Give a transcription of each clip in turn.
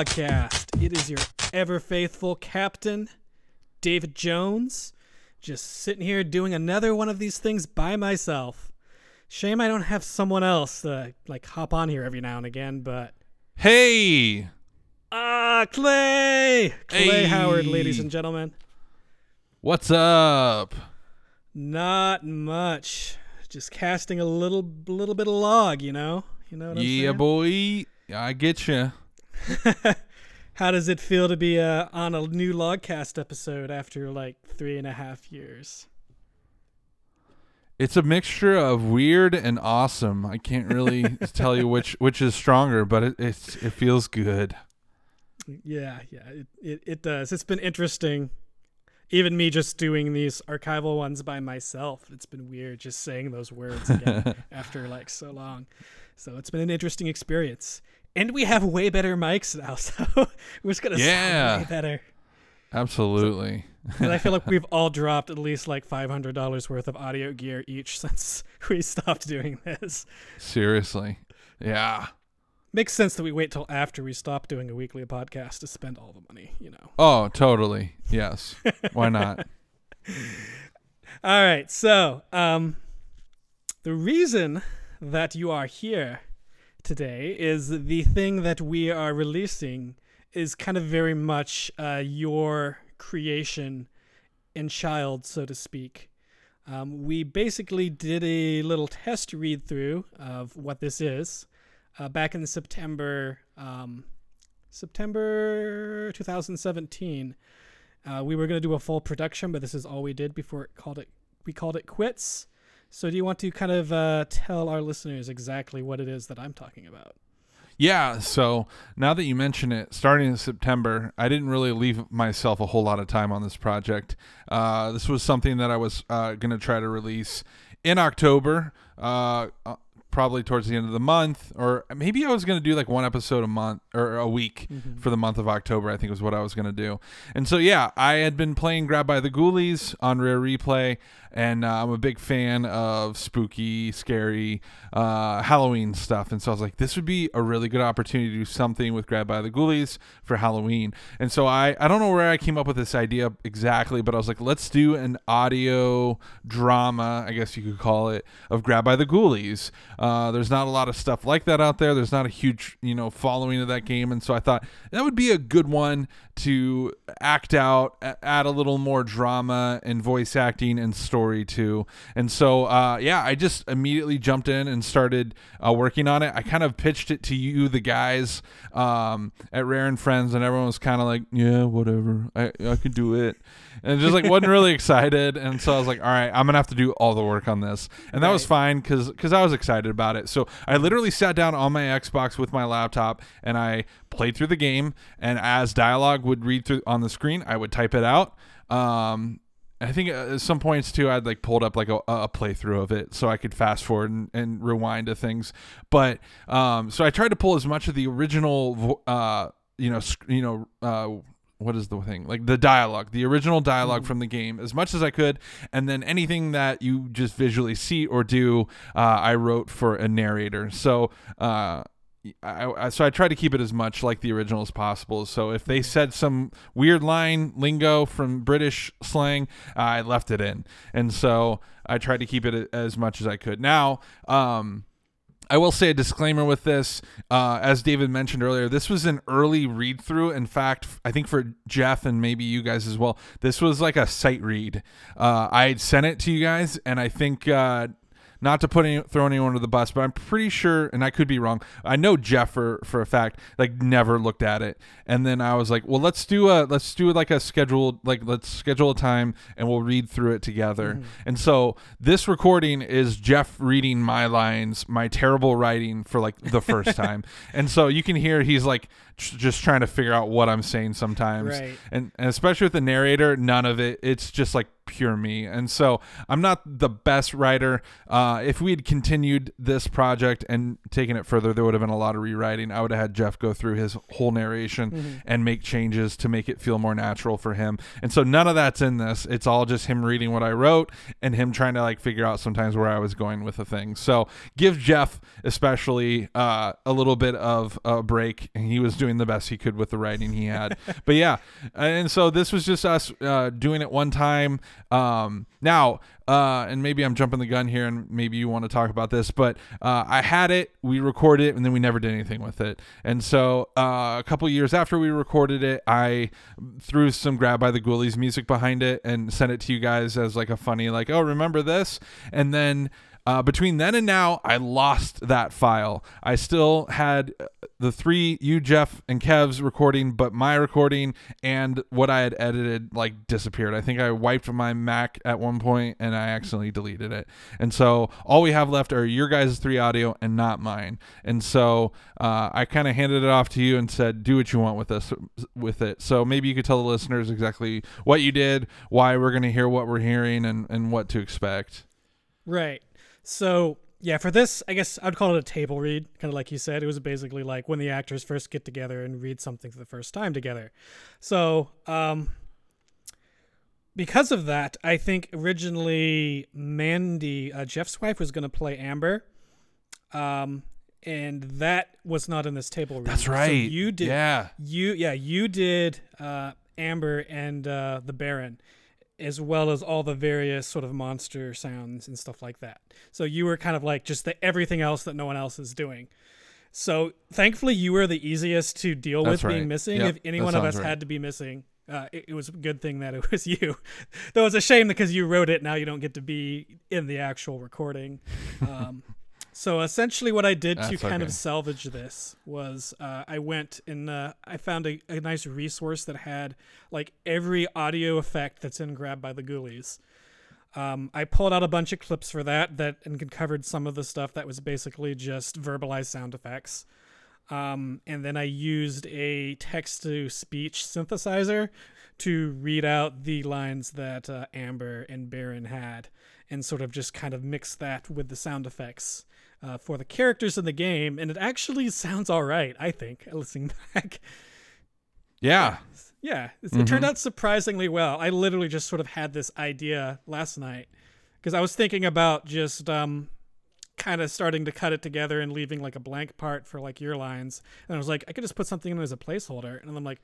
and welcome to the Logcast. It is your ever faithful captain, David Jones, just sitting here doing another one of these things by myself. Shame I don't have someone else to like hop on here every now and again, but Hey, ah, Clay, Clay Hey. Howard, ladies and gentlemen. what's up? Not much, just casting a little, little bit of log, you know. You know what I'm Yeah, saying? boy, I get you. How does it feel to be uh, on a new Logcast episode after like three and a half years? It's a mixture of weird and awesome. I can't really tell you which which is stronger, but it it's, it feels good. Yeah, yeah, it, it, it does. It's been interesting. Even me just doing these archival ones by myself, it's been weird just saying those words again after like so long. So it's been an interesting experience. And we have way better mics now, so we're just gonna Yeah. sound way better. Absolutely. And I feel like we've all dropped at least like five hundred dollars worth of audio gear each since we stopped doing this. Seriously. Yeah. Makes sense that we wait till after we stop doing a weekly podcast to spend all the money, you know. Oh, totally. Yes. Why not? All right, so um, the reason that you are here today is the thing that we are releasing is kind of very much uh, your creation and child, so to speak. Um, we basically did a little test read through of what this is uh, back in September, um, September 2017. Uh, we were going to do a full production, but this is all we did before it called it. We called it quits. So, do you want to kind of uh, tell our listeners exactly what it is that I'm talking about? Yeah, so now that you mention it, starting in September, I didn't really leave myself a whole lot of time on this project. Uh, this was something that I was uh, going to try to release in October, uh, uh, probably towards the end of the month, or maybe I was going to do like one episode a month or a week for the month of October, I think was what I was going to do. And so, yeah, I had been playing Grabbed by the Ghoulies on Rare Replay, and uh, I'm a big fan of spooky, scary uh, Halloween stuff. And so I was like, this would be a really good opportunity to do something with Grabbed by the Ghoulies for Halloween. And so I, I don't know where I came up with this idea exactly, but I was like, let's do an audio drama, I guess you could call it, of Grabbed by the Ghoulies. Uh, there's not a lot of stuff like that out there. There's not a huge, you know, following of that game. And so I thought that would be a good one to act out, add a little more drama and voice acting and story to. And so, uh, yeah, I just immediately jumped in and started uh, working on it. I kind of pitched it to you, the guys um, at Rare and Friends, and everyone was kind of like, yeah, whatever. I, I could do it. And just like wasn't really excited. And so I was like, all right, I'm going to have to do all the work on this. And that was fine because because I was excited about it. So I literally sat down on my Xbox with my laptop and I played through the game. And as dialogue would read through on the screen, I would type it out. Um, I think at some points too, I'd like pulled up like a, a playthrough of it so I could fast forward and, and rewind to things. But um, so I tried to pull as much of the original, uh, you know, sc- you know, uh, what is the thing? Like the dialogue the original dialog from the game as much as i could. And then anything that you just visually see or do uh, i wrote for a narrator. So uh, I, I, so I tried to keep it as much like the original as possible. So if they said some weird line lingo from British slang, I left it in, and so I tried to keep it as much as I could. Now, um, I will say a disclaimer with this. Uh, as David mentioned earlier, this was an early read through. In fact, I think for Jeff and maybe you guys as well, this was like a sight read. Uh, I sent it to you guys, and I think. Uh, not to put any, throw anyone under the bus, but I'm pretty sure, and I could be wrong. I know Jeff for, for a fact, like never looked at it, and then I was like, well, let's do a let's do like a scheduled like let's schedule a time and we'll read through it together. Mm-hmm. And so this recording is Jeff reading my lines, my terrible writing for like the first time, and so you can hear he's like tr- just trying to figure out what I'm saying sometimes. Right. And, and especially with the narrator, none of it, it's just like pure me. And so I'm not the best writer. Uh, if we had continued this project and taken it further, there would have been a lot of rewriting. I would have had Jeff go through his whole narration Mm-hmm. and make changes to make it feel more natural for him. And so none of that's in this. It's all just him reading what I wrote and him trying to like figure out sometimes where I was going with the thing. So give Jeff especially uh, a little bit of a break. And he was doing the best he could with the writing he had. but yeah, and so this was just us uh, doing it one time. Um, now, uh, and maybe I'm jumping the gun here, and maybe you want to talk about this, but uh, I had it, we recorded it, and then we never did anything with it. And so uh, a couple years after we recorded it, I threw some Grabbed by the Ghoulies music behind it and sent it to you guys as like a funny, like, oh, remember this? And then. Uh, between then and now, I lost that file. I still had uh, the three you, Jeff, and Kev's recording, but my recording and what I had edited like disappeared. I think I wiped my Mac at one point and I accidentally deleted it. And so all we have left are your guys' three audio and not mine. And so uh, I kind of handed it off to you and said, "Do what you want with this with it." So maybe you could tell the listeners exactly what you did, why we're going to hear what we're hearing, and and what to expect. Right. So yeah, for this, I guess I'd call it a table read, kind of like you said. It was basically like when the actors first get together and read something for the first time together. So, um, because of that, I think originally Mandy, uh, Jeff's wife, was going to play Amber, um, and that was not in this table read. That's So right. you did. Yeah. You yeah, you did uh, Amber and uh, the Baron, as well as all the various sort of monster sounds and stuff like that. So you were kind of like just the everything else that no one else is doing. So thankfully, you were the easiest to deal That's with being missing. Yep, if any one of us right. had to be missing, uh, it, it was a good thing that it was you. Though it's a shame because you wrote it, now you don't get to be in the actual recording. Um, so essentially, what I did to That's kind okay. of salvage this was uh, I went and uh, I found a, a nice resource that had like every audio effect that's in Grabbed by the Ghoulies. Um, I pulled out a bunch of clips for that that and covered some of the stuff that was basically just verbalized sound effects. Um, and then I used a text to speech synthesizer to read out the lines that uh, Amber and Baron had and sort of just kind of mix that with the sound effects uh, for the characters in the game. And it actually sounds all right, I think, listening back. Yeah. Yeah, it's it turned out surprisingly well. I literally just sort of had this idea last night because I was thinking about just um, kind of starting to cut it together and leaving like a blank part for like your lines. And I was like, I could just put something in as a placeholder. And I'm like,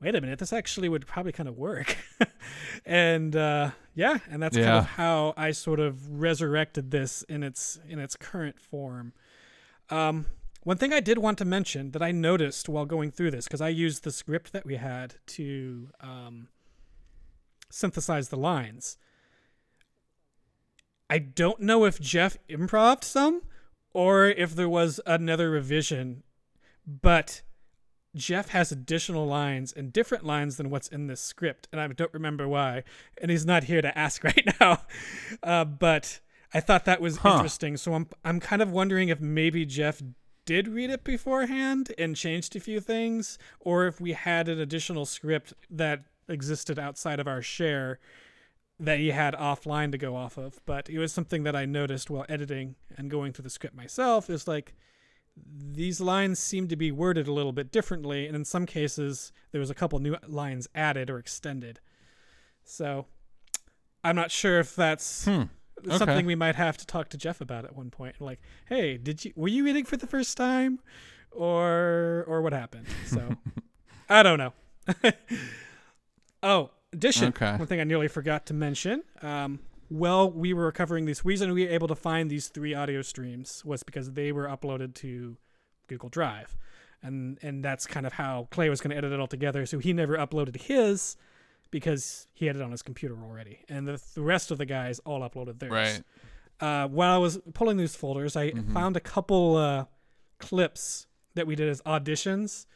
wait a minute, this actually would probably kind of work. and uh, yeah, and that's kind of how I sort of resurrected this in its in its current form. Um, one thing I did want to mention that I noticed while going through this, because I used the script that we had to um, synthesize the lines. I don't know if Jeff improved some or if there was another revision, but Jeff has additional lines and different lines than what's in this script, and I don't remember why. And he's not here to ask right now, uh, but I thought that was Huh. interesting. So I'm I'm kind of wondering if maybe Jeff did read it beforehand and changed a few things, or if we had an additional script that existed outside of our share that he had offline to go off of. But it was something that I noticed while editing and going through the script myself. Is like these lines seem to be worded a little bit differently, and in some cases there was a couple new lines added or extended. So I'm not sure if that's Hmm. something Okay. we might have to talk to Jeff about at one point. Like, hey, did you were you reading for the first time, or or what happened? So I don't know. oh, addition. Okay. One thing I nearly forgot to mention. Um, well, we were covering these. Reason we were able to find these three audio streams was because they were uploaded to Google Drive, and and that's kind of how Clay was going to edit it all together. So he never uploaded his because he had it on his computer already, and the, the rest of the guys all uploaded theirs. Right. Uh, while I was pulling these folders, I found a couple uh, clips that we did as auditions.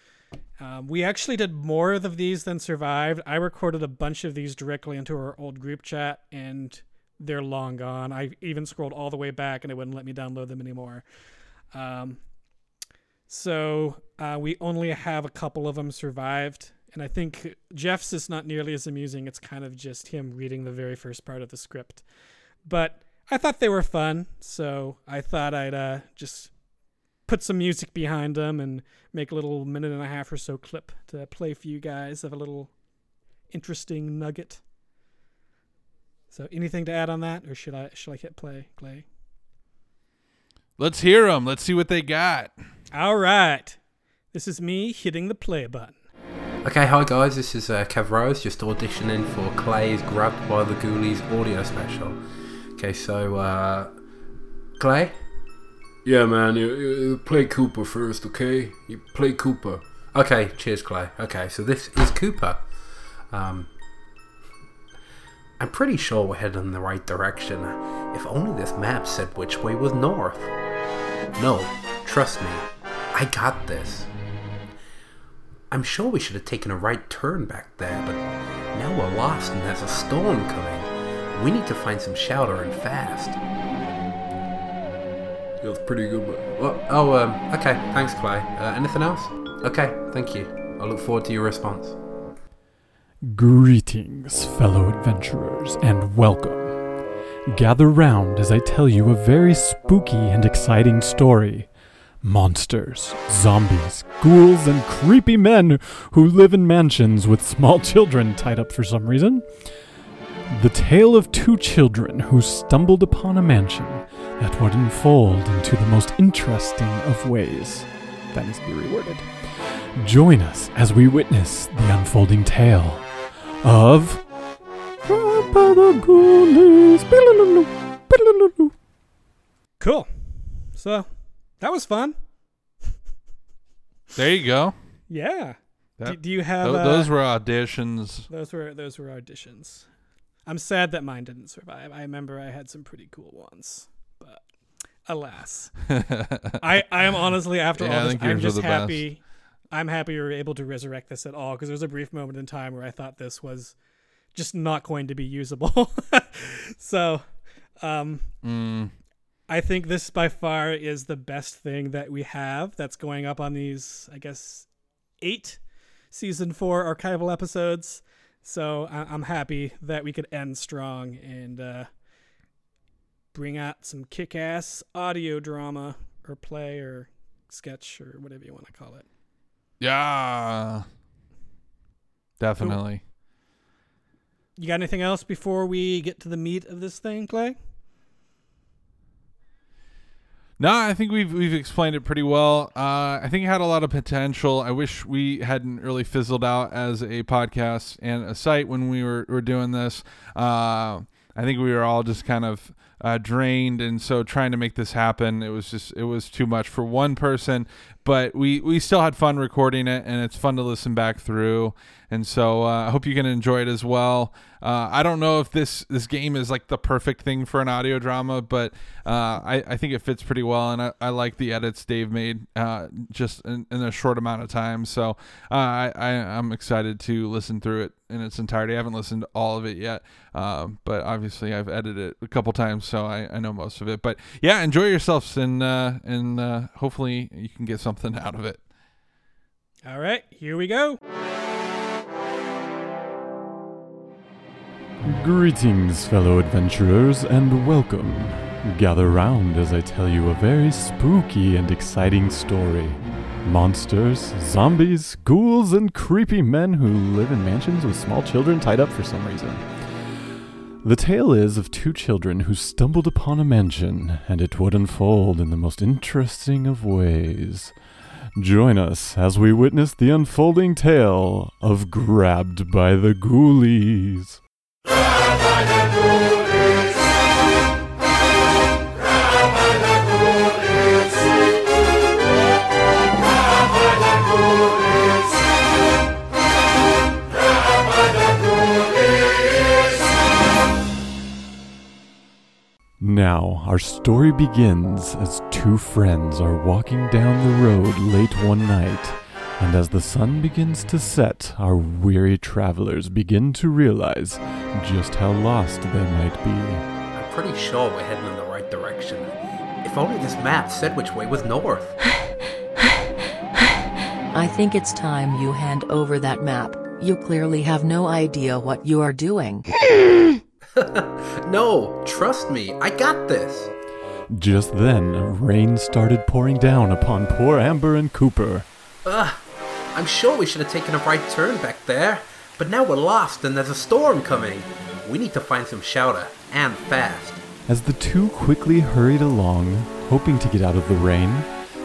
Um, we actually did more of these than survived. I recorded a bunch of these directly into our old group chat, and they're long gone. I even scrolled all the way back, and it wouldn't let me download them anymore. Um, So uh, we only have a couple of them survived. And I think Jeff's is not nearly as amusing. It's kind of just him reading the very first part of the script. But I thought they were fun. So I thought I'd uh, just put some music behind them and make a little minute and a half or so clip to play for you guys of a little interesting nugget. So anything to add on that, or should I should I hit play, Clay? Let's hear them. Let's see what they got. All right, this is me hitting the play button. Okay, hi guys, this is uh, Kev Rose, just auditioning for Clay's Grabbed by the Ghoulies audio special. Okay, so, uh, Clay? Yeah, man, you, you play Cooper first, okay? You play Cooper. Okay, cheers, Clay. Okay, so this is Cooper. Um, I'm pretty sure we're heading in the right direction. If only this map said which way was north. No, trust me, I got this. I'm sure we should have taken a right turn back there, but now we're lost and there's a storm coming. We need to find some shelter and fast. That's pretty good. Well, oh, um, okay, thanks, Clay. Uh, anything else? Okay, thank you. I look forward to your response. Greetings, fellow adventurers, and welcome. Gather round as I tell you a very spooky and exciting story. Monsters, zombies, ghouls, and creepy men who live in mansions with small children tied up for some reason. The tale of two children who stumbled upon a mansion that would unfold into the most interesting of ways. That needs to be reworded. Join us as we witness the unfolding tale of the Ghoulies. Cool. So that was fun. There you go. Yeah. That- do, do you have Tho- uh, those were auditions. those were those were auditions? I'm sad that mine didn't survive. I remember I had some pretty cool ones, but alas, I I am honestly after Yeah, all this, I'm just the best. I'm happy we were able to resurrect this at all because there was a brief moment in time where I thought this was just not going to be usable. so, um, Mm, I think this by far is the best thing that we have that's going up on these, I guess, eight season four archival episodes. So I- I'm happy that we could end strong and uh, bring out some kick ass audio drama or play or sketch or whatever you want to call it. Yeah. Definitely. You got anything else before we get to the meat of this thing, Clay? No, I think we've we've explained it pretty well. Uh, I think it had a lot of potential. I wish we hadn't really fizzled out as a podcast and a site when we were, were doing this. Uh, I think we were all just kind of uh, drained, and so trying to make this happen, it was just it was too much for one person. But we we still had fun recording it, and it's fun to listen back through. And so uh, I hope you can enjoy it as well. Uh, I don't know if this this game is like the perfect thing for an audio drama, but uh, I, I think it fits pretty well, and I, I like the edits Dave made uh, just in, in a short amount of time. So uh, I, I I'm excited to listen through it in its entirety. I haven't listened to all of it yet, um, but obviously I've edited it a couple times, so I, I know most of it. But yeah, enjoy yourselves, and uh, and uh, hopefully you can get something out of it. All right, here we go. Greetings, fellow adventurers, and welcome. Gather round as I tell you a very spooky and exciting story. Monsters, zombies, ghouls, and creepy men who live in mansions with small children tied up for some reason. The tale is of two children who stumbled upon a mansion, and it would unfold in the most interesting of ways. Join us as we witness the unfolding tale of Grabbed by the Ghoulies. Now, our story begins as two friends are walking down the road late one night, and as the sun begins to set, our weary travelers begin to realize just how lost they might be. I'm pretty sure we're heading in the right direction. If only this map said which way was north. I think it's time you hand over that map. You clearly have no idea what you are doing. No, trust me, I got this. Just then, rain started pouring down upon poor Amber and Cooper. Ugh, I'm sure we should have taken a right turn back there, but now we're lost and there's a storm coming. We need to find some shelter, and fast. As the two quickly hurried along, hoping to get out of the rain,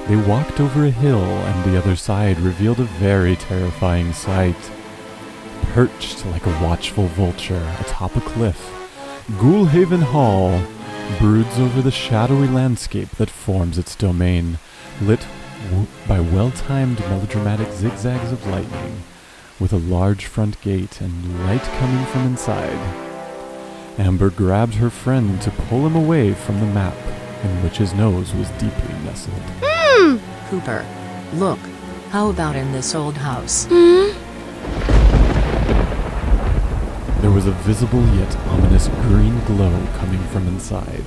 they walked over a hill and the other side revealed a very terrifying sight. Perched like a watchful vulture atop a cliff, Ghoulhaven Hall broods over the shadowy landscape that forms its domain, lit w- by well-timed melodramatic zigzags of lightning, with a large front gate and light coming from inside. Amber grabbed her friend to pull him away from the map, in which his nose was deeply nestled. Hmm! Cooper. Look. How about in this old house? There was a visible yet ominous green glow coming from inside.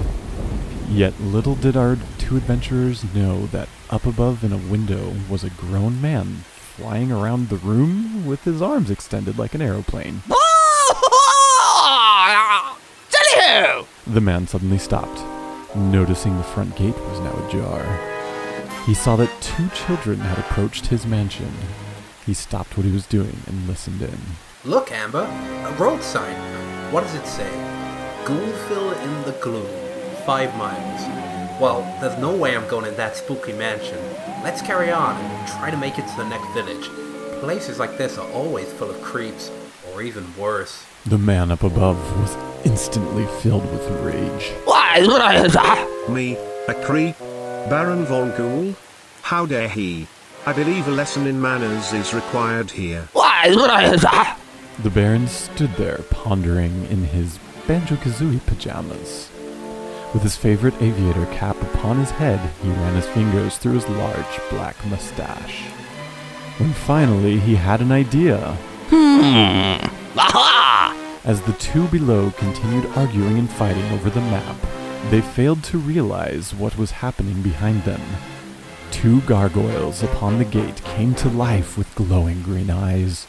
Yet little did our two adventurers know that up above in a window was a grown man flying around the room with his arms extended like an aeroplane. The man suddenly stopped, noticing the front gate was now ajar. He saw that two children had approached his mansion. He stopped what he was doing and listened in. Look, Amber, a road sign. What does it say? Ghoulville in the gloom, five miles. Well, there's no way I'm going in that spooky mansion. Let's carry on and try to make it to the next village. Places like this are always full of creeps, or even worse. The man up above was instantly filled with rage. Me, a creep? Baron von Ghoul? How dare he? I believe a lesson in manners is required here. The Baron stood there pondering in his Banjo Kazooie pajamas. With his favorite aviator cap upon his head, he ran his fingers through his large black mustache. When finally he had an idea. Hmm. Aha! As the two below continued arguing and fighting over the map, they failed to realize what was happening behind them. Two gargoyles upon the gate came to life with glowing green eyes.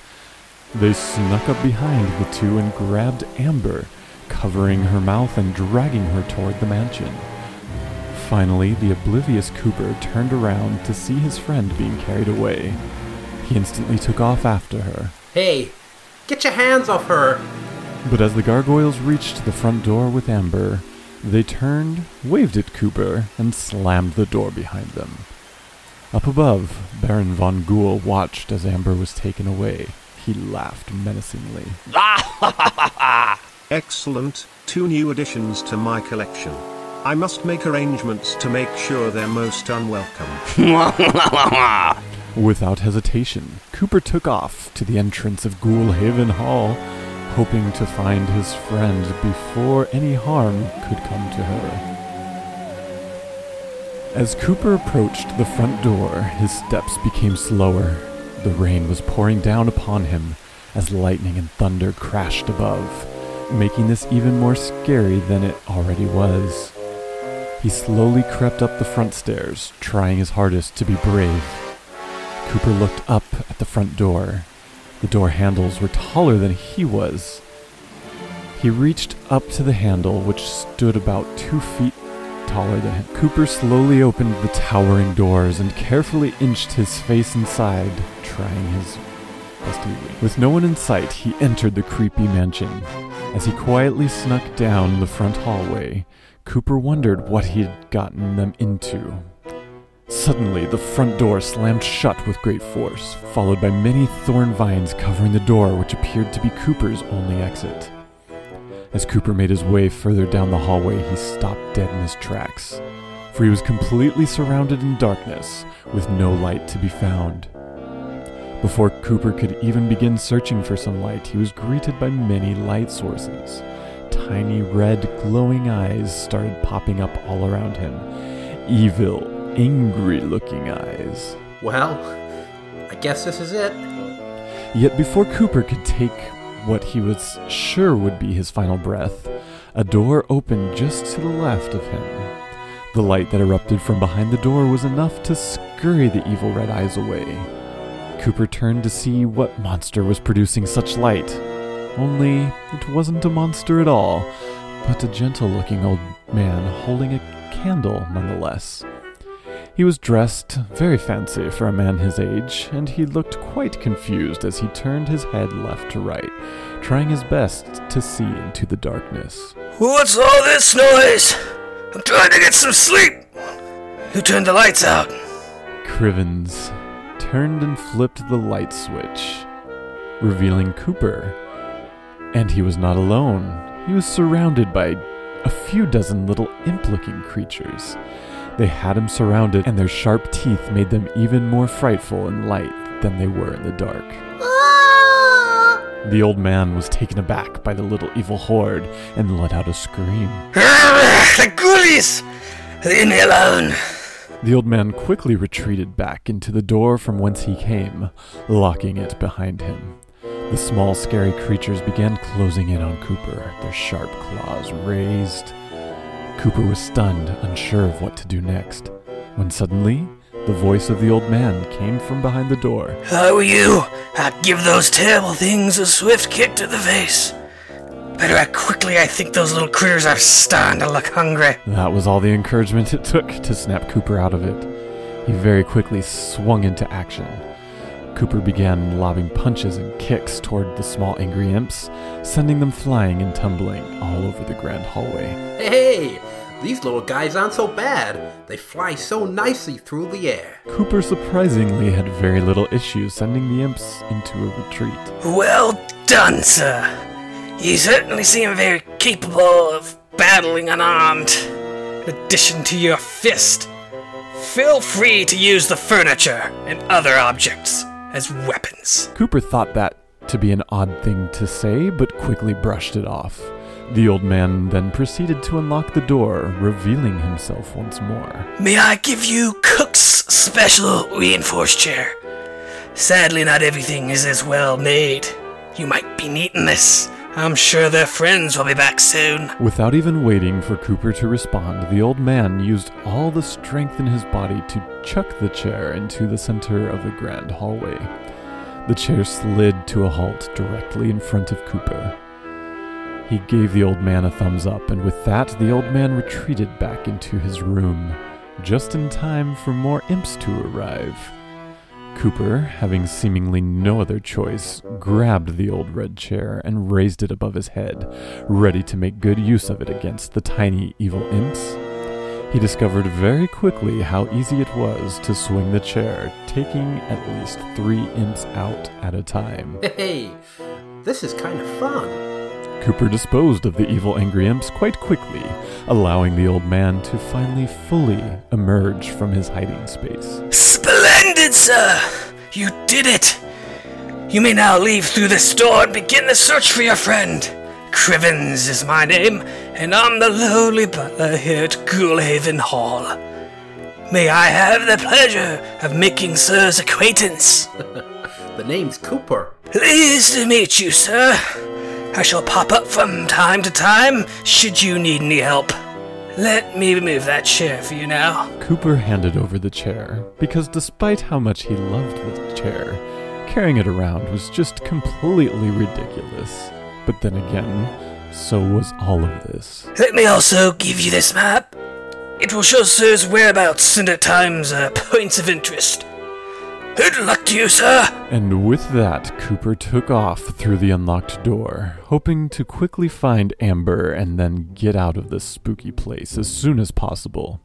They snuck up behind the two and grabbed Amber, covering her mouth and dragging her toward the mansion. Finally, the oblivious Cooper turned around to see his friend being carried away. He instantly took off after her. Hey, get your hands off her! But as the gargoyles reached the front door with Amber, they turned, waved at Cooper, and slammed the door behind them. Up above, Baron von Ghoul watched as Amber was taken away. He laughed menacingly. Excellent, two new additions to my collection. I must make arrangements to make sure they're most unwelcome. Without hesitation, Cooper took off to the entrance of Ghoulhaven Hall, hoping to find his friend before any harm could come to her. As Cooper approached the front door, his steps became slower. The rain was pouring down upon him as lightning and thunder crashed above, making this even more scary than it already was. He slowly crept up the front stairs, trying his hardest to be brave. Cooper looked up at the front door. The door handles were taller than he was. He reached up to the handle, which stood about two feet taller than him. Cooper slowly opened the towering doors and carefully inched his face inside, trying his best to be. With no one in sight, he entered the creepy mansion. As he quietly snuck down the front hallway, Cooper wondered what he had gotten them into. Suddenly, the front door slammed shut with great force, followed by many thorn vines covering the door, which appeared to be Cooper's only exit. As Cooper made his way further down the hallway, he stopped dead in his tracks, for he was completely surrounded in darkness, with no light to be found. Before Cooper could even begin searching for some light, he was greeted by many light sources. Tiny red, glowing eyes started popping up all around him. Evil, angry looking eyes. Well, I guess this is it. Yet before Cooper could take what he was sure would be his final breath, a door opened just to the left of him. The light that erupted from behind the door was enough to scurry the evil red eyes away. Cooper turned to see what monster was producing such light. Only it wasn't a monster at all, but a gentle looking old man holding a candle nonetheless. He was dressed very fancy for a man his age, and he looked quite confused as he turned his head left to right, trying his best to see into the darkness. What's all this noise? I'm trying to get some sleep. Who turned the lights out? Crivens turned and flipped the light switch, revealing Cooper. And he was not alone. He was surrounded by a few dozen little imp looking creatures. They had him surrounded, and their sharp teeth made them even more frightful in light than they were in the dark. The old man was taken aback by the little evil horde and let out a scream. the ghoulies! Leave me alone. The old man quickly retreated back into the door from whence he came, locking it behind him. The small, scary creatures began closing in on Cooper, their sharp claws raised. Cooper was stunned, unsure of what to do next, when suddenly the voice of the old man came from behind the door. How are you, I'd give those terrible things a swift kick to the face. Better act quickly, I think those little critters are starting to look hungry. That was all the encouragement it took to snap Cooper out of it. He very quickly swung into action. Cooper began lobbing punches and kicks toward the small angry imps, sending them flying and tumbling all over the grand hallway. Hey, these little guys aren't so bad. They fly so nicely through the air. Cooper surprisingly had very little issue sending the imps into a retreat. Well done, sir. You certainly seem very capable of battling unarmed. In addition to your fist, feel free to use the furniture and other objects as weapons. Cooper thought that to be an odd thing to say, but quickly brushed it off. The old man then proceeded to unlock the door, revealing himself once more. May I give you Cook's special reinforced chair? Sadly, not everything is as well made. You might be needing this. I'm sure their friends will be back soon. Without even waiting for Cooper to respond, the old man used all the strength in his body to chuck the chair into the center of the grand hallway. The chair slid to a halt directly in front of Cooper. He gave the old man a thumbs up, and with that, the old man retreated back into his room, just in time for more imps to arrive. Cooper, having seemingly no other choice, grabbed the old red chair and raised it above his head, ready to make good use of it against the tiny evil imps. He discovered very quickly how easy it was to swing the chair, taking at least three imps out at a time. Hey, this is kind of fun. Cooper disposed of the evil angry imps quite quickly, allowing the old man to finally fully emerge from his hiding space. Splendid, sir! You did it! You may now leave through this door and begin the search for your friend. Crivens is my name, and I'm the lowly butler here at Ghoulhaven Hall. May I have the pleasure of making sir's acquaintance? The name's Cooper. Pleased to meet you, sir. I shall pop up from time to time should you need any help. Let me remove that chair for you now. Cooper handed over the chair, because despite how much he loved the chair, carrying it around was just completely ridiculous. But then again, so was all of this. Let me also give you this map. It will show Sir's whereabouts and at times uh, points of interest. Good luck to you, sir. And with that, Cooper took off through the unlocked door, hoping to quickly find Amber and then get out of this spooky place as soon as possible.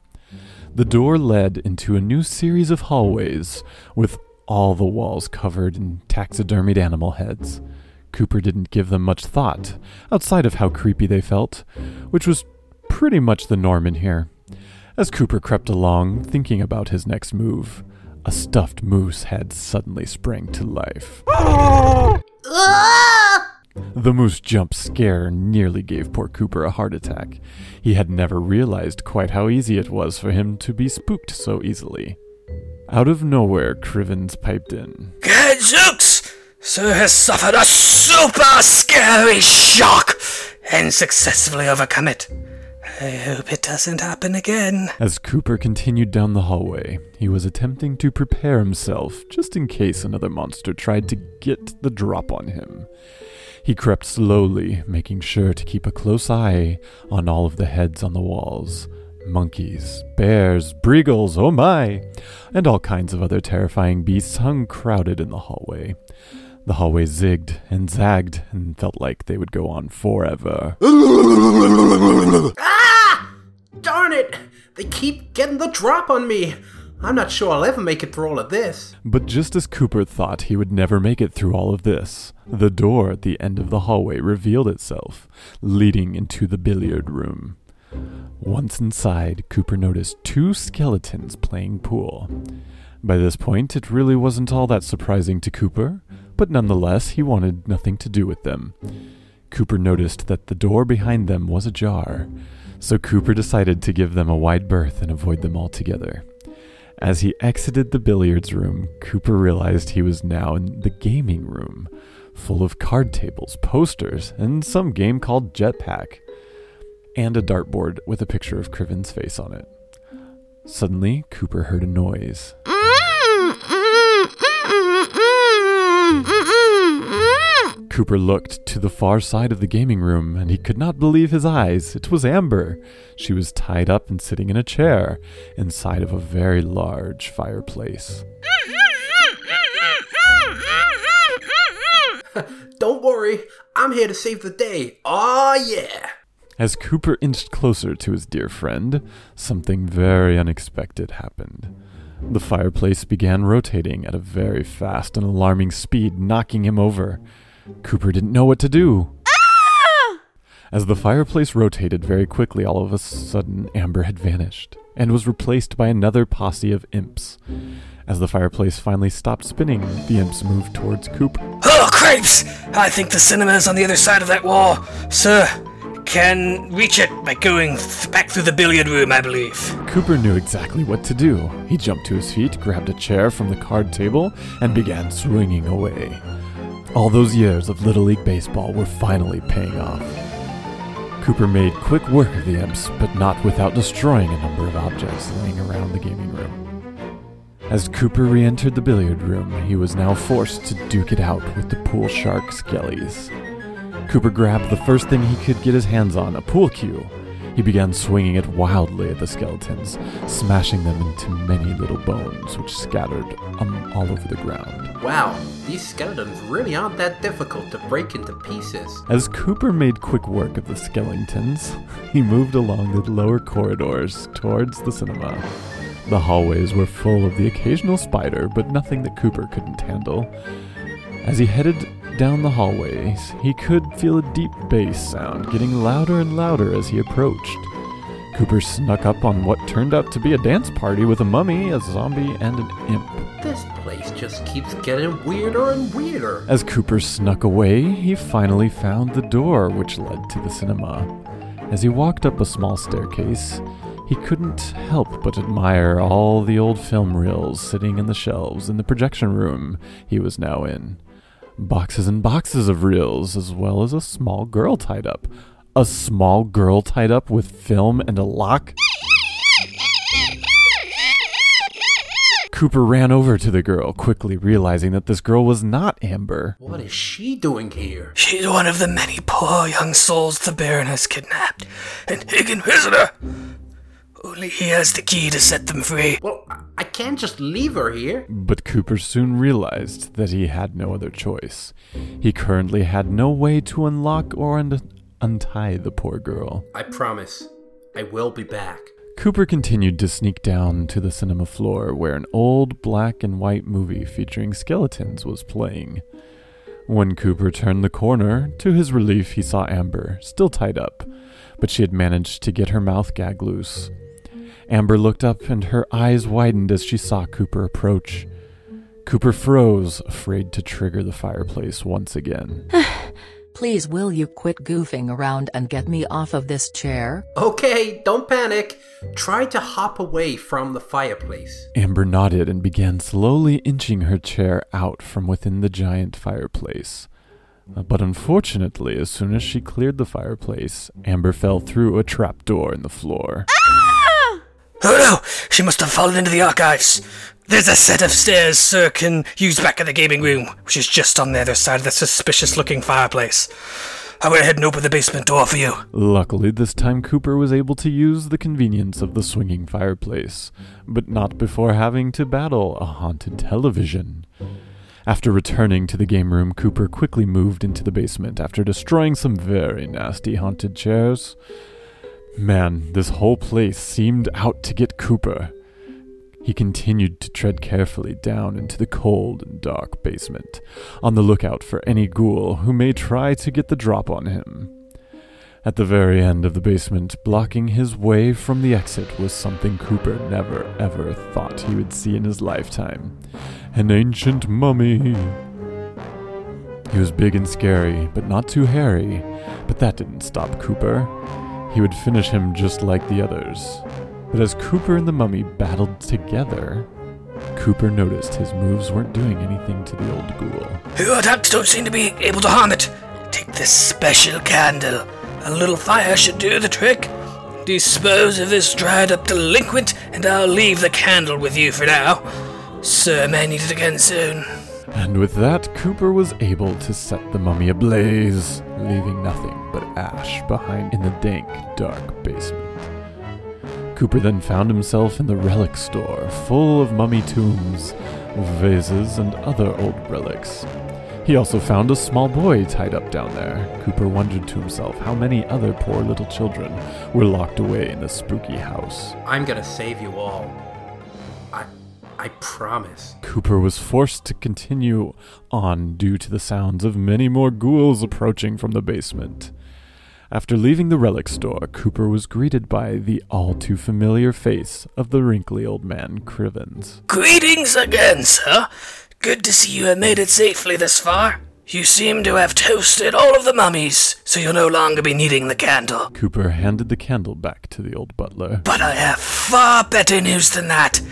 The door led into a new series of hallways, with all the walls covered in taxidermied animal heads. Cooper didn't give them much thought, outside of how creepy they felt, which was pretty much the norm in here. As Cooper crept along, thinking about his next move, a stuffed moose head suddenly sprang to life. The moose jump scare nearly gave poor Cooper a heart attack. He had never realized quite how easy it was for him to be spooked so easily. Out of nowhere, Crivens piped in. Gadzooks! Sir has suffered a super scary shock and successfully overcome it. I hope it doesn't happen again. As Cooper continued down the hallway, he was attempting to prepare himself just in case another monster tried to get the drop on him. He crept slowly, making sure to keep a close eye on all of the heads on the walls monkeys, bears, breagles, oh my! And all kinds of other terrifying beasts hung crowded in the hallway. The hallway zigged and zagged and felt like they would go on forever. Darn it! They keep getting the drop on me. I'm not sure I'll ever make it through all of this. But just as Cooper thought he would never make it through all of this, the door at the end of the hallway revealed itself, leading into the billiard room. Once inside, Cooper noticed two skeletons playing pool. By this point, it really wasn't all that surprising to Cooper, but nonetheless, he wanted nothing to do with them. Cooper noticed that the door behind them was ajar, so Cooper decided to give them a wide berth and avoid them altogether. As he exited the billiards room, Cooper realized he was now in the gaming room, full of card tables, posters, and some game called Jetpac, and a dartboard with a picture of Criven's face on it. Suddenly, Cooper heard a noise. Mm-hmm. Cooper looked to the far side of the gaming room and he could not believe his eyes. It was Amber. She was tied up and sitting in a chair inside of a very large fireplace. Don't worry, I'm here to save the day. Aw, yeah. As Cooper inched closer to his dear friend, something very unexpected happened. The fireplace began rotating at a very fast and alarming speed, knocking him over. Cooper didn't know what to do. Ah! As the fireplace rotated very quickly, all of a sudden, Amber had vanished and was replaced by another posse of imps. As the fireplace finally stopped spinning, the imps moved towards Cooper. Oh, cripes! I think the cinema is on the other side of that wall. Sir, can reach it by going th- back through the billiard room, I believe. Cooper knew exactly what to do. He jumped to his feet, grabbed a chair from the card table, and began swinging away. All those years of Little League Baseball were finally paying off. Cooper made quick work of the imps, but not without destroying a number of objects laying around the gaming room. As Cooper re entered the billiard room, he was now forced to duke it out with the pool shark skellies. Cooper grabbed the first thing he could get his hands on, a pool cue. He began swinging it wildly at the skeletons, smashing them into many little bones, which scattered um, all over the ground. Wow, these skeletons really aren't that difficult to break into pieces. As Cooper made quick work of the skeletons, he moved along the lower corridors towards the cinema. The hallways were full of the occasional spider, but nothing that Cooper couldn't handle. As he headed down the hallways, he could feel a deep bass sound getting louder and louder as he approached. Cooper snuck up on what turned out to be a dance party with a mummy, a zombie, and an imp. This place just keeps getting weirder and weirder. As Cooper snuck away, he finally found the door which led to the cinema. As he walked up a small staircase, he couldn't help but admire all the old film reels sitting in the shelves in the projection room he was now in. Boxes and boxes of reels, as well as a small girl tied up. A small girl tied up with film and a lock? Cooper ran over to the girl, quickly realizing that this girl was not Amber. What is she doing here? She's one of the many poor young souls the Baron has kidnapped. An Higgin visitor. Only he has the key to set them free. Well, I- I can't just leave her here. But Cooper soon realized that he had no other choice. He currently had no way to unlock or un- untie the poor girl. I promise, I will be back. Cooper continued to sneak down to the cinema floor where an old black and white movie featuring skeletons was playing. When Cooper turned the corner, to his relief, he saw Amber, still tied up, but she had managed to get her mouth gag loose. Amber looked up and her eyes widened as she saw Cooper approach. Cooper froze, afraid to trigger the fireplace once again. Please will you quit goofing around and get me off of this chair? Okay, don't panic. Try to hop away from the fireplace. Amber nodded and began slowly inching her chair out from within the giant fireplace. Uh, But unfortunately, as soon as she cleared the fireplace, Amber fell through a trapdoor in the floor. Oh no! She must have fallen into the archives. There's a set of stairs Sir can use back in the gaming room, which is just on the other side of the suspicious looking fireplace. I went ahead and opened the basement door for you. Luckily, this time Cooper was able to use the convenience of the swinging fireplace, but not before having to battle a haunted television. After returning to the game room, Cooper quickly moved into the basement after destroying some very nasty haunted chairs. Man, this whole place seemed out to get Cooper. He continued to tread carefully down into the cold and dark basement, on the lookout for any ghoul who may try to get the drop on him. At the very end of the basement, blocking his way from the exit, was something Cooper never ever thought he would see in his lifetime an ancient mummy. He was big and scary, but not too hairy, but that didn't stop Cooper. He would finish him just like the others. But as Cooper and the mummy battled together, Cooper noticed his moves weren't doing anything to the old ghoul. Your attacks don't seem to be able to harm it. Take this special candle. A little fire should do the trick. Dispose of this dried up delinquent, and I'll leave the candle with you for now. Sir may need it again soon. And with that, Cooper was able to set the mummy ablaze, leaving nothing but ash behind in the dank, dark basement. Cooper then found himself in the relic store, full of mummy tombs, vases, and other old relics. He also found a small boy tied up down there. Cooper wondered to himself how many other poor little children were locked away in the spooky house. I'm gonna save you all. I I promise. Cooper was forced to continue on due to the sounds of many more ghouls approaching from the basement. After leaving the relic store, Cooper was greeted by the all too familiar face of the wrinkly old man, Crivens. Greetings again, sir. Good to see you have made it safely this far. You seem to have toasted all of the mummies, so you'll no longer be needing the candle. Cooper handed the candle back to the old butler. But I have far better news than that.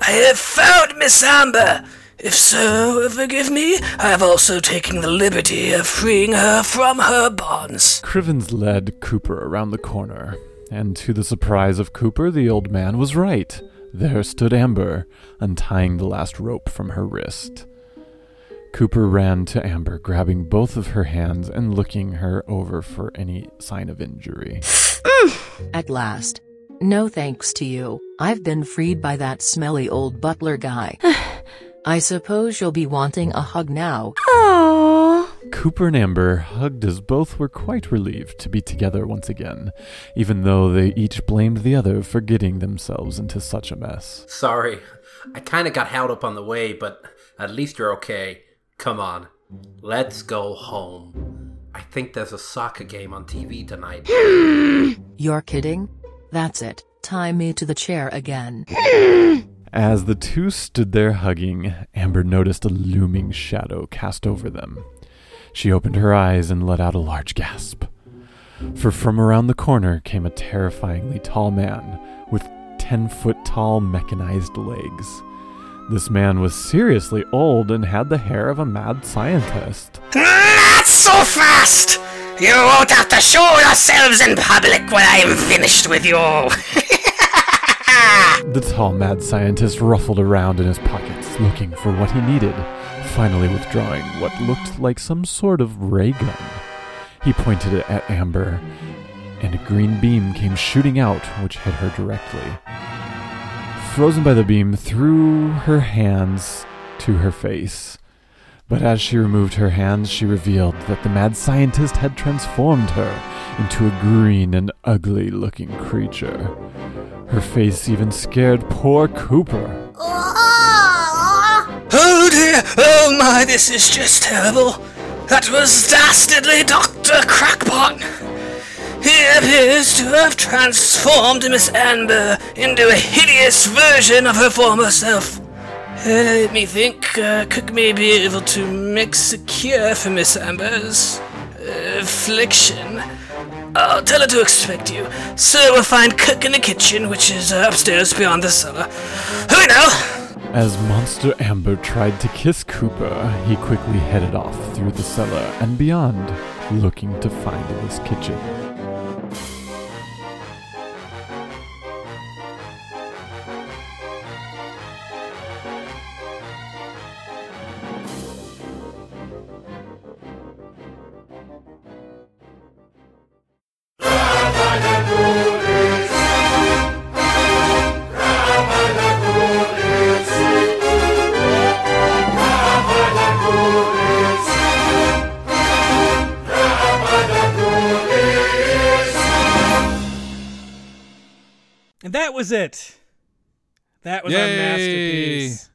I have found Miss Amber. If so, forgive me, I have also taken the liberty of freeing her from her bonds. Crivens led Cooper around the corner, and to the surprise of Cooper, the old man was right. There stood Amber, untying the last rope from her wrist. Cooper ran to Amber, grabbing both of her hands and looking her over for any sign of injury. At last. No thanks to you, I've been freed by that smelly old butler guy. I suppose you'll be wanting a hug now. Cooper and Amber hugged as both were quite relieved to be together once again, even though they each blamed the other for getting themselves into such a mess. Sorry. I kinda got held up on the way, but at least you're okay. Come on. Let's go home. I think there's a soccer game on TV tonight. You're kidding? That's it, tie me to the chair again. As the two stood there hugging, Amber noticed a looming shadow cast over them. She opened her eyes and let out a large gasp. For from around the corner came a terrifyingly tall man with 10 foot tall mechanized legs. This man was seriously old and had the hair of a mad scientist. Not so fast! You won't have to show yourselves in public when I'm finished with you. The tall mad scientist ruffled around in his pockets, looking for what he needed, finally withdrawing what looked like some sort of ray gun. He pointed it at Amber, and a green beam came shooting out, which hit her directly. Frozen by the beam, threw her hands to her face. But as she removed her hands, she revealed that the mad scientist had transformed her into a green and ugly looking creature. Her face even scared poor Cooper. oh dear, oh my, this is just terrible. That was dastardly Dr. Crackpot. He appears to have transformed Miss Amber into a hideous version of her former self. Uh, let me think. Uh, Cook may be able to mix a cure for Miss Amber's affliction. I'll tell her to expect you. So we'll find Cook in the kitchen, which is uh, upstairs beyond the cellar. Hurry now! As Monster Amber tried to kiss Cooper, he quickly headed off through the cellar and beyond, looking to find this kitchen. Was it. That was our masterpiece.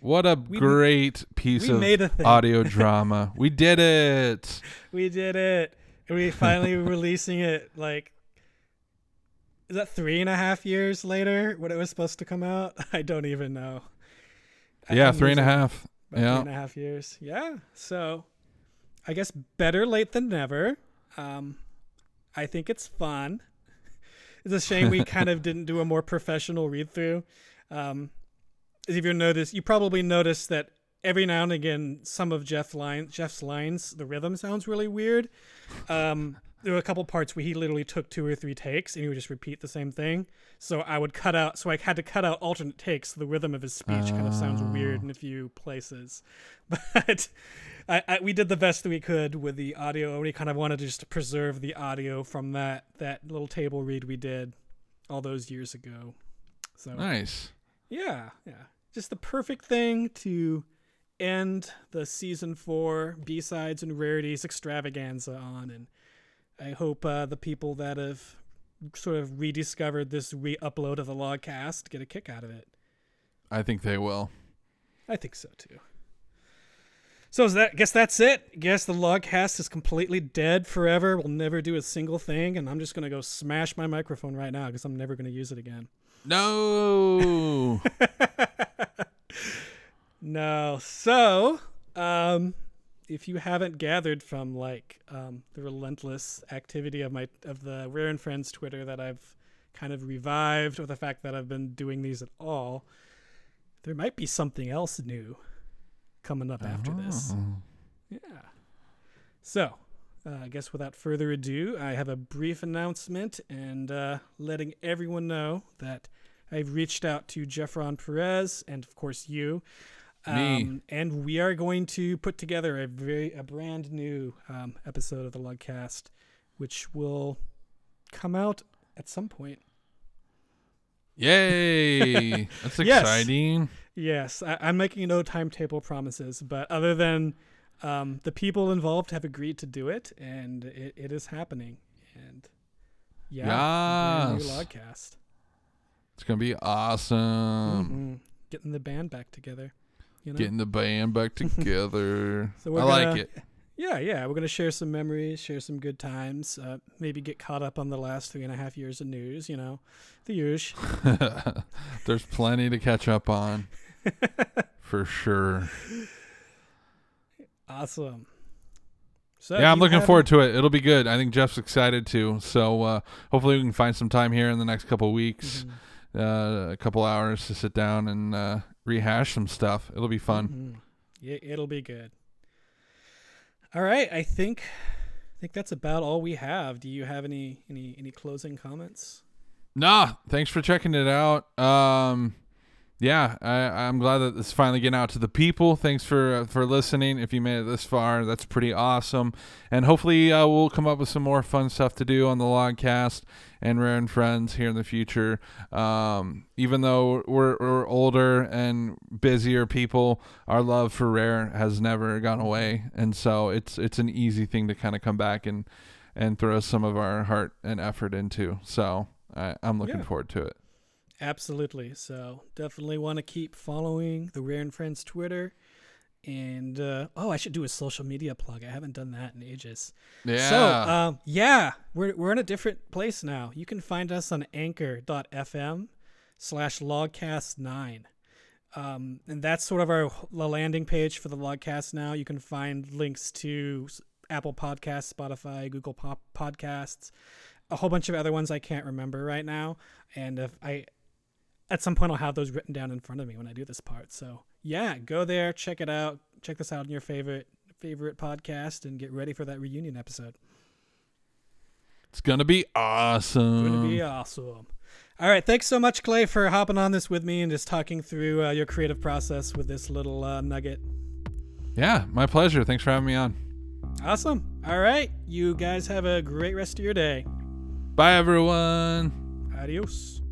What a We- great piece of made a thing. audio drama. We did it. We did it. And we finally releasing it like is that three and a half years later when it was supposed to come out? I don't even know. I- Yeah, three and a half. Yeah. three and a half years. Yeah. So I guess better late than never. Um, I think it's fun. It's a shame we kind of didn't do a more professional read through. Um, as if you notice, you probably noticed that every now and again, some of Jeff line, Jeff's lines, the rhythm sounds really weird. Um, there were a couple parts where he literally took two or three takes and he would just repeat the same thing. So I would cut out, so I had to cut out alternate takes. So the rhythm of his speech kind of sounds oh. weird in a few places. But I, I, we did the best that we could with the audio. We kind of wanted to just preserve the audio from that that little table read we did all those years ago. So Nice. yeah, yeah. Just the perfect thing to end the season four B sides and rarities extravaganza on. And I hope uh, the people that have sort of rediscovered this re upload of the logcast get a kick out of it. I think they will. I think so too. So is that I guess that's it. Guess the logcast is completely dead forever. We'll never do a single thing, and I'm just gonna go smash my microphone right now because I'm never gonna use it again. No. No. So, um, if you haven't gathered from like um, the relentless activity of my of the Rare and Friends Twitter that I've kind of revived, or the fact that I've been doing these at all, there might be something else new coming up after this. Oh. Yeah. So, uh, I guess without further ado, I have a brief announcement and uh, letting everyone know that I've reached out to Jeffron Perez and, of course, you. Um, and we are going to put together a very a brand new um, episode of the Logcast, which will come out at some point. Yay. That's Yes. exciting. Yes, I, I'm making no timetable promises, but other than um, the people involved have agreed to do it, and it, it is happening. And yeah, new Yes. logcast. It's going to be awesome. Mhm. Getting the band back together. You know? Getting the band back together. So we're I like gonna- it. yeah, yeah. We're gonna share some memories, share some good times. Uh, maybe get caught up on the last three and a half years of news. You know, the usual. There's plenty to catch up on. For sure. Awesome. So yeah, I'm looking forward to it. It'll be good. I think Jeff's excited too. So uh, hopefully we can find some time here in the next couple weeks, Mhm. Uh, a couple hours to sit down and uh, rehash some stuff. It'll be fun. Mhm. Yeah, it'll be good. All right, I think I think that's about all we have. Do you have any any any closing comments? Nah, thanks for checking it out. Um, yeah, I, I'm glad that it's finally getting out to the people. Thanks for uh, for listening. If you made it this far, that's pretty awesome. And hopefully, uh, we'll come up with some more fun stuff to do on the Logcast and Rare and Friends here in the future. Um, even though we're, we're older and busier people, our love for Rare has never gone away, and so it's it's an easy thing to kind of come back and and throw some of our heart and effort into. So I, I'm looking Yeah. forward to it. Absolutely. So definitely want to keep following the Rare and Friends Twitter. And uh, oh, I should do a social media plug. I haven't done that in ages. Yeah. So, um, yeah, we're we're in a different place now. You can find us on anchor.fm slash logcast9. Um, and that's sort of our the landing page for the logcast now. You can find links to Apple Podcasts, Spotify, Google Pop Podcasts, a whole bunch of other ones I can't remember right now. And if I at some point I'll have those written down in front of me when I do this part. So yeah, go there, check it out, check this out in your favorite favorite podcast, and get ready for that reunion episode. It's gonna be awesome. It's gonna be awesome. All right, thanks so much, Clay, for hopping on this with me and just talking through uh, your creative process with this little uh, nugget. Yeah, my pleasure. Thanks for having me on. Awesome. All right, you guys have a great rest of your day. Bye, everyone. Adios.